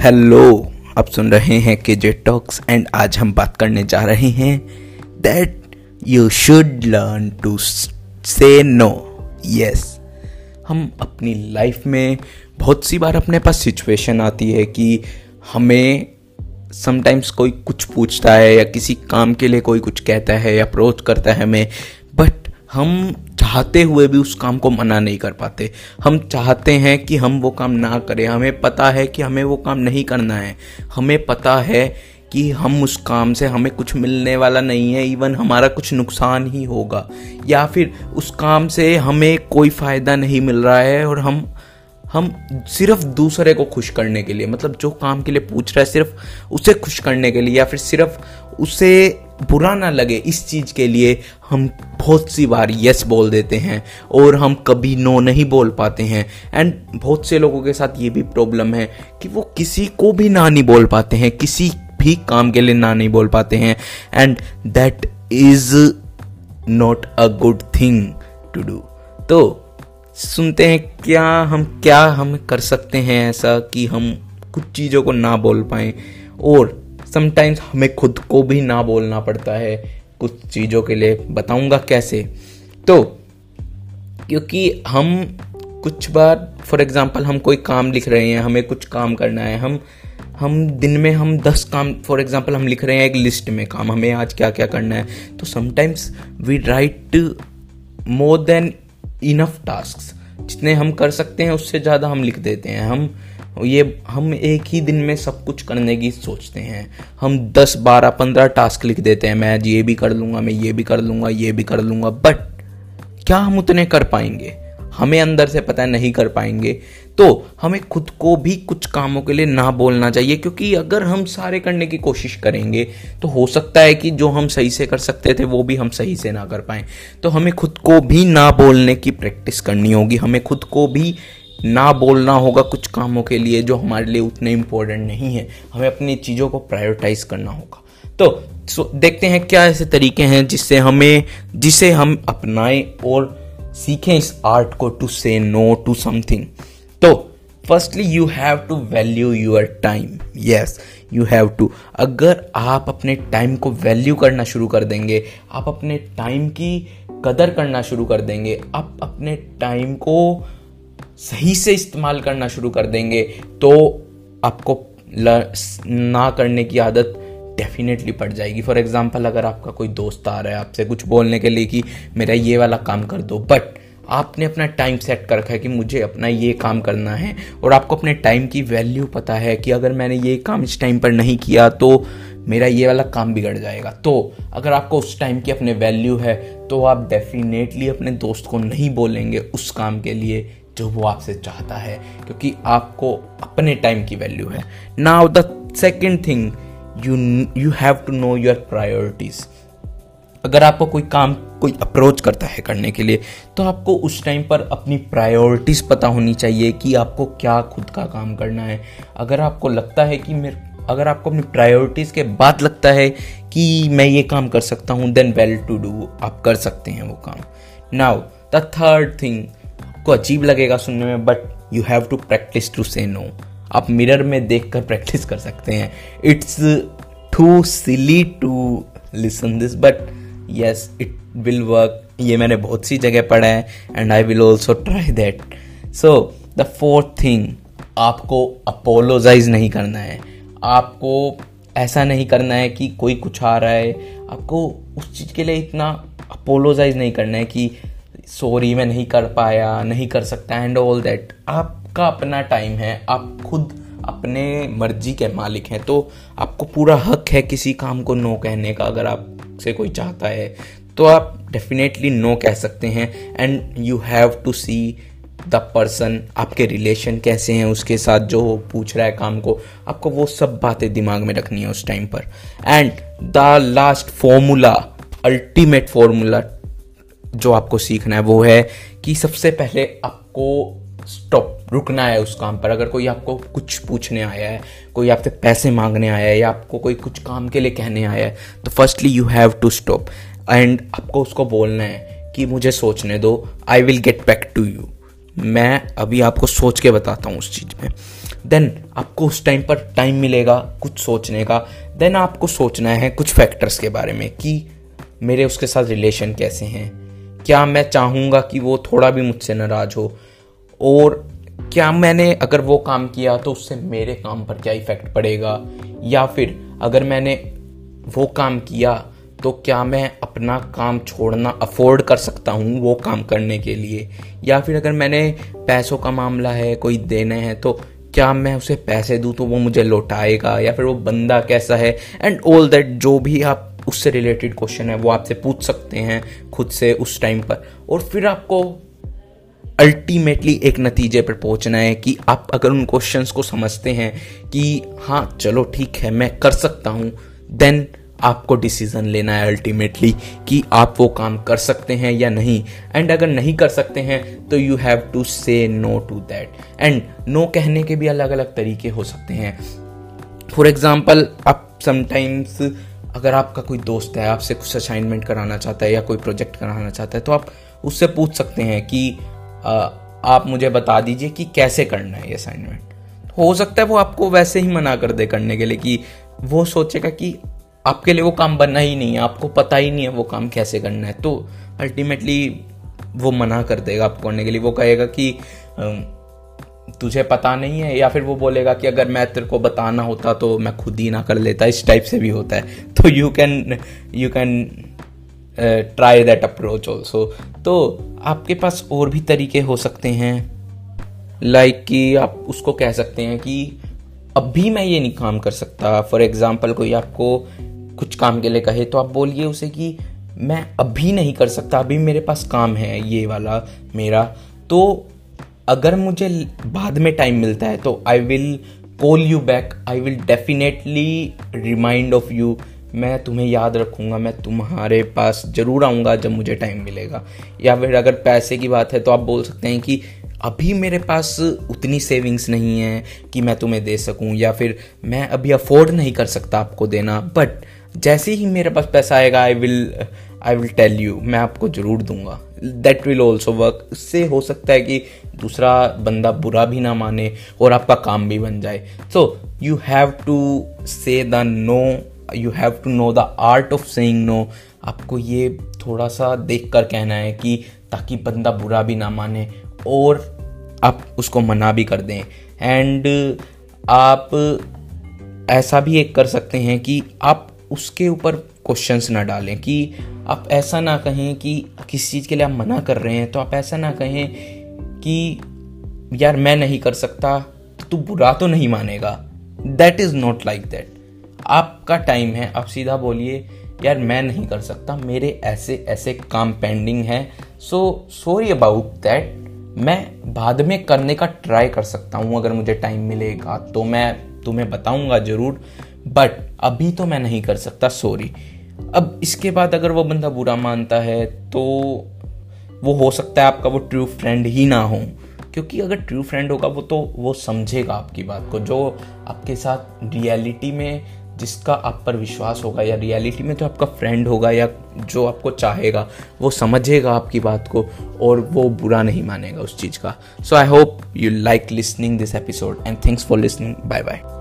Hello, आप सुन रहे हैं के जे टॉक्स एंड आज हम बात करने जा रहे हैं that you should learn to say no yes हम अपनी लाइफ में बहुत सी बार अपने पास सिचुएशन आती है कि हमें समटाइम्स कोई कुछ पूछता है या किसी काम के लिए कोई कुछ कहता है या अप्रोच करता है हमें बट हम चाहते हुए भी उस काम को मना नहीं कर पाते। हम चाहते हैं कि हम वो काम ना करें। हमें पता है कि हमें वो काम नहीं करना है। हमें पता है कि हम उस काम से हमें कुछ मिलने वाला नहीं है। इवन हमारा कुछ नुकसान ही होगा। या फिर उस काम से हमें कोई फ़ायदा नहीं मिल रहा है और हम हम सिर्फ़ दूसरे को खुश करने के लिए मतलब जो काम के लिए पूछ रहा है, सिर्फ़ उसे खुश करने के लिए या फिर सिर्फ़ उसे बुरा ना लगे इस चीज़ के लिए हम बहुत सी बार यस बोल देते हैं और हम कभी नो नहीं बोल पाते हैं। एंड बहुत से लोगों के साथ ये भी प्रॉब्लम है कि वो किसी को भी ना नहीं बोल पाते हैं, किसी भी काम के लिए ना नहीं बोल पाते हैं। And that is not a good thing to do तो सुनते हैं क्या हम क्या हम कर सकते हैं ऐसा कि हम कुछ चीज़ों को ना बोल पाए। और समटाइम्स हमें खुद को भी ना बोलना पड़ता है। कुछ चीज़ों के लिए बताऊँगा कैसे? तो क्योंकि हम कुछ बार फॉर एग्जांपल हम कोई काम लिख रहे हैं, हमें कुछ काम करना है, हम हम दिन में हम दस काम फॉर एग्जांपल हम लिख रहे हैं एक लिस्ट में काम, हमें आज क्या क्या करना है तो sometimes we write more than enough task जितने हम कर सकते हैं, उससे ज़्यादा हम लिख देते हैं। हम ये हम एक ही दिन में सब कुछ करने की सोचते हैं। हम दस, बारह, पंद्रह टास्क लिख देते हैं, मैं ये भी कर लूँगा, मैं ये भी कर लूँगा, ये भी कर लूँगा बट क्या हम उतने कर पाएँगे? हमें अंदर से पता नहीं कर पाएँगे। तो हमें खुद को भी कुछ कामों के लिए ना बोलना चाहिए, क्योंकि अगर हम सारे करने की कोशिश करेंगे तो हो सकता है कि जो हम सही से कर सकते थे, वो भी हम सही से ना कर पाए। तो हमें खुद को भी ना बोलने की प्रैक्टिस करनी होगी, हमें खुद को भी ना बोलना होगा कुछ कामों के लिए जो हमारे लिए उतने इम्पोर्टेंट नहीं है। हमें अपनी चीज़ों को प्रायोरिटाइज करना होगा। तो सो देखते हैं क्या ऐसे तरीके हैं जिससे हमें, जिसे हम अपनाएँ और सीखें इस आर्ट को to say no to something तो firstly you have to value your time yes you have to अगर आप अपने टाइम को वैल्यू करना शुरू कर देंगे, आप अपने टाइम की कदर करना शुरू कर देंगे, आप अपने टाइम को सही से इस्तेमाल करना शुरू कर देंगे तो आपको ना करने की आदत डेफिनेटली पड़ जाएगी। फॉर एग्ज़ाम्पल अगर आपका कोई दोस्त आ रहा है आपसे कुछ बोलने के लिए कि, मेरा ये वाला काम कर दो। बट आपने अपना टाइम सेट कर रखा है कि मुझे अपना ये काम करना है, और आपको अपने टाइम की वैल्यू पता है कि अगर मैंने ये काम इस टाइम पर नहीं किया तो मेरा ये वाला काम बिगड़ जाएगा। तो अगर आपको उस टाइम की अपने वैल्यू है तो आप डेफिनेटली अपने दोस्त को नहीं बोलेंगे उस काम के लिए। जो वो आपसे चाहता है, क्योंकि आपको अपने टाइम की वैल्यू है। Now the second thing you you have to know your priorities अगर आपको कोई काम, कोई अप्रोच करता है करने के लिए तो आपको उस टाइम पर अपनी प्रायोरिटीज़ पता होनी चाहिए कि आपको क्या खुद का काम करना है। अगर आपको लगता है कि मेरे, अगर आपको अपनी प्रायोरिटीज़ के बाद लगता है कि मैं ये काम कर सकता हूँ देन वेल टू डू आप कर सकते हैं वो काम। नाउ द थर्ड थिंग आपको अजीब लगेगा सुनने में but you have to practice to say no आप मिरर में देख कर प्रैक्टिस कर सकते हैं। It's too silly to listen this but yes it will work ये मैंने बहुत सी जगह पढ़ा है and I will also try that so the fourth thing आपको अपोलोजाइज नहीं करना है। आपको ऐसा नहीं करना है कि कोई कुछ आ रहा है। आपको उस चीज़ के लिए इतना अपोलोजाइज नहीं करना है कि सॉरी मैं नहीं कर पाया, नहीं कर सकता एंड ऑल दैट आपका अपना टाइम है, आप खुद अपने मर्ज़ी के मालिक हैं तो आपको पूरा हक है किसी काम को नो कहने का, अगर आपसे कोई चाहता है तो आप डेफिनेटली नो कह सकते हैं and you have to see the person आपके रिलेशन कैसे हैं, उसके साथ जो पूछ रहा है काम को, आपको वो सब बातें दिमाग में रखनी है उस टाइम पर. And the last formula ultimate formula जो आपको सीखना है वो है कि सबसे पहले आपको स्टॉप रुकना है उस काम पर। अगर कोई आपको कुछ पूछने आया है, कोई आपसे पैसे मांगने आया है या आपको कोई कुछ काम के लिए कहने आया है तो firstly you have to stop and आपको उसको बोलना है कि मुझे सोचने दो I will get back to you मैं अभी आपको सोच के बताता हूँ उस चीज़ में। देन आपको उस टाइम पर टाइम मिलेगा कुछ सोचने का। देन आपको सोचना है कुछ फैक्टर्स के बारे में कि मेरे उसके साथ रिलेशन कैसे हैं। क्या मैं चाहूँगा कि वो थोड़ा भी मुझसे नाराज़ हो? और क्या मैंने अगर वो काम किया तो उससे मेरे काम पर क्या इफ़ेक्ट पड़ेगा? या फिर अगर मैंने वो काम किया तो क्या मैं अपना काम छोड़ना अफोर्ड कर सकता हूँ वो काम करने के लिए? या फिर अगर मैंने पैसों का मामला है, कोई देने हैं तो क्या मैं उसे पैसे दूँ तो वो मुझे लौटाएगा? या फिर वो बंदा कैसा है? एंड ऑल दैट जो भी आप उससे रिलेटेड क्वेश्चन है, वो आपसे पूछ सकते हैं खुद से उस टाइम पर। और फिर आपको अल्टीमेटली एक नतीजे पर पहुँचना है कि आप अगर उन क्वेश्चंस को समझते हैं कि हाँ चलो ठीक है, मैं कर सकता हूँ देन आपको डिसीज़न लेना है अल्टीमेटली कि आप वो काम कर सकते हैं या नहीं। एंड अगर नहीं कर सकते हैं तो you have to say no to that and no कहने के भी अलग अलग तरीके हो सकते हैं। फॉर एग्ज़ाम्पल आप समटाइम्स अगर आपका कोई दोस्त है आपसे कुछ असाइनमेंट कराना चाहता है या कोई प्रोजेक्ट कराना चाहता है तो आप उससे पूछ सकते हैं कि आ, आप मुझे बता दीजिए कि कैसे करना है ये असाइनमेंट हो सकता है वो आपको वैसे ही मना कर दे करने के लिए कि वो सोचेगा कि आपके लिए वो काम बनना ही नहीं है आपको पता ही नहीं है वो काम कैसे करना है। तो अल्टीमेटली वो मना कर देगा आपको करने के लिए। वो कहेगा कि तुझे पता नहीं है, या फिर वो बोलेगा कि अगर मैं तेरे को बताना होता तो मैं खुद ही ना कर लेता, इस टाइप से भी होता है। तो you can you can try that approach also तो आपके पास और भी तरीके हो सकते हैं लाइक like कि आप उसको कह सकते हैं कि अभी मैं ये नहीं काम कर सकता। फॉर एग्ज़ाम्पल कोई आपको कुछ काम के लिए कहे तो आप बोलिए उसे कि मैं अभी नहीं कर सकता, अभी मेरे पास काम है ये वाला मेरा। तो अगर मुझे बाद में टाइम मिलता है तो I will call you back I will definitely remind of you मैं तुम्हें याद रखूँगा, मैं तुम्हारे पास ज़रूर आऊँगा जब मुझे टाइम मिलेगा। या फिर अगर पैसे की बात है तो आप बोल सकते हैं कि अभी मेरे पास उतनी सेविंग्स नहीं है कि मैं तुम्हें दे सकूँ, या फिर मैं अभी अफोर्ड नहीं कर सकता आपको देना। बट जैसे ही मेरे पास पैसा आएगा I will I will tell you मैं आपको ज़रूर दूँगा। दैट विल ऑल्सो वर्क इससे हो सकता है कि दूसरा बंदा बुरा भी ना माने और आपका काम भी बन जाए। So you have to say the no you have to know the art of saying no आपको ये थोड़ा सा देख कर कहना है कि ताकि बंदा बुरा भी ना माने और आप उसको मना भी कर दें। एंड आप ऐसा भी एक कर सकते हैं कि आप उसके ऊपर क्वेश्चंस ना डालें कि आप ऐसा ना कहें कि किसी चीज़ के लिए आप मना कर रहे हैं तो आप ऐसा ना कहें कि, यार, मैं नहीं कर सकता तो तू बुरा तो नहीं मानेगा। That is not like that आपका टाइम है, आप सीधा बोलिए, यार, मैं नहीं कर सकता, मेरे ऐसे ऐसे काम पेंडिंग है। सो सॉरी अबाउट दैट मैं बाद में करने का ट्राई कर सकता हूँ, अगर मुझे टाइम मिलेगा तो मैं तुम्हें बताऊँगा ज़रूर बट अभी तो मैं नहीं कर सकता सॉरी अब इसके बाद अगर वो बंदा बुरा मानता है तो वो हो सकता है आपका वो ट्रू फ्रेंड ही ना हो। क्योंकि अगर ट्रू फ्रेंड होगा, वो तो वो समझेगा आपकी बात को, जो आपके साथ रियलिटी में जिसका आप पर विश्वास होगा, या रियलिटी में तो आपका फ्रेंड होगा, या जो आपको चाहेगा, वो समझेगा आपकी बात को, और वो बुरा नहीं मानेगा उस चीज़ का। So I hope you like listening this episode and thanks for listening bye bye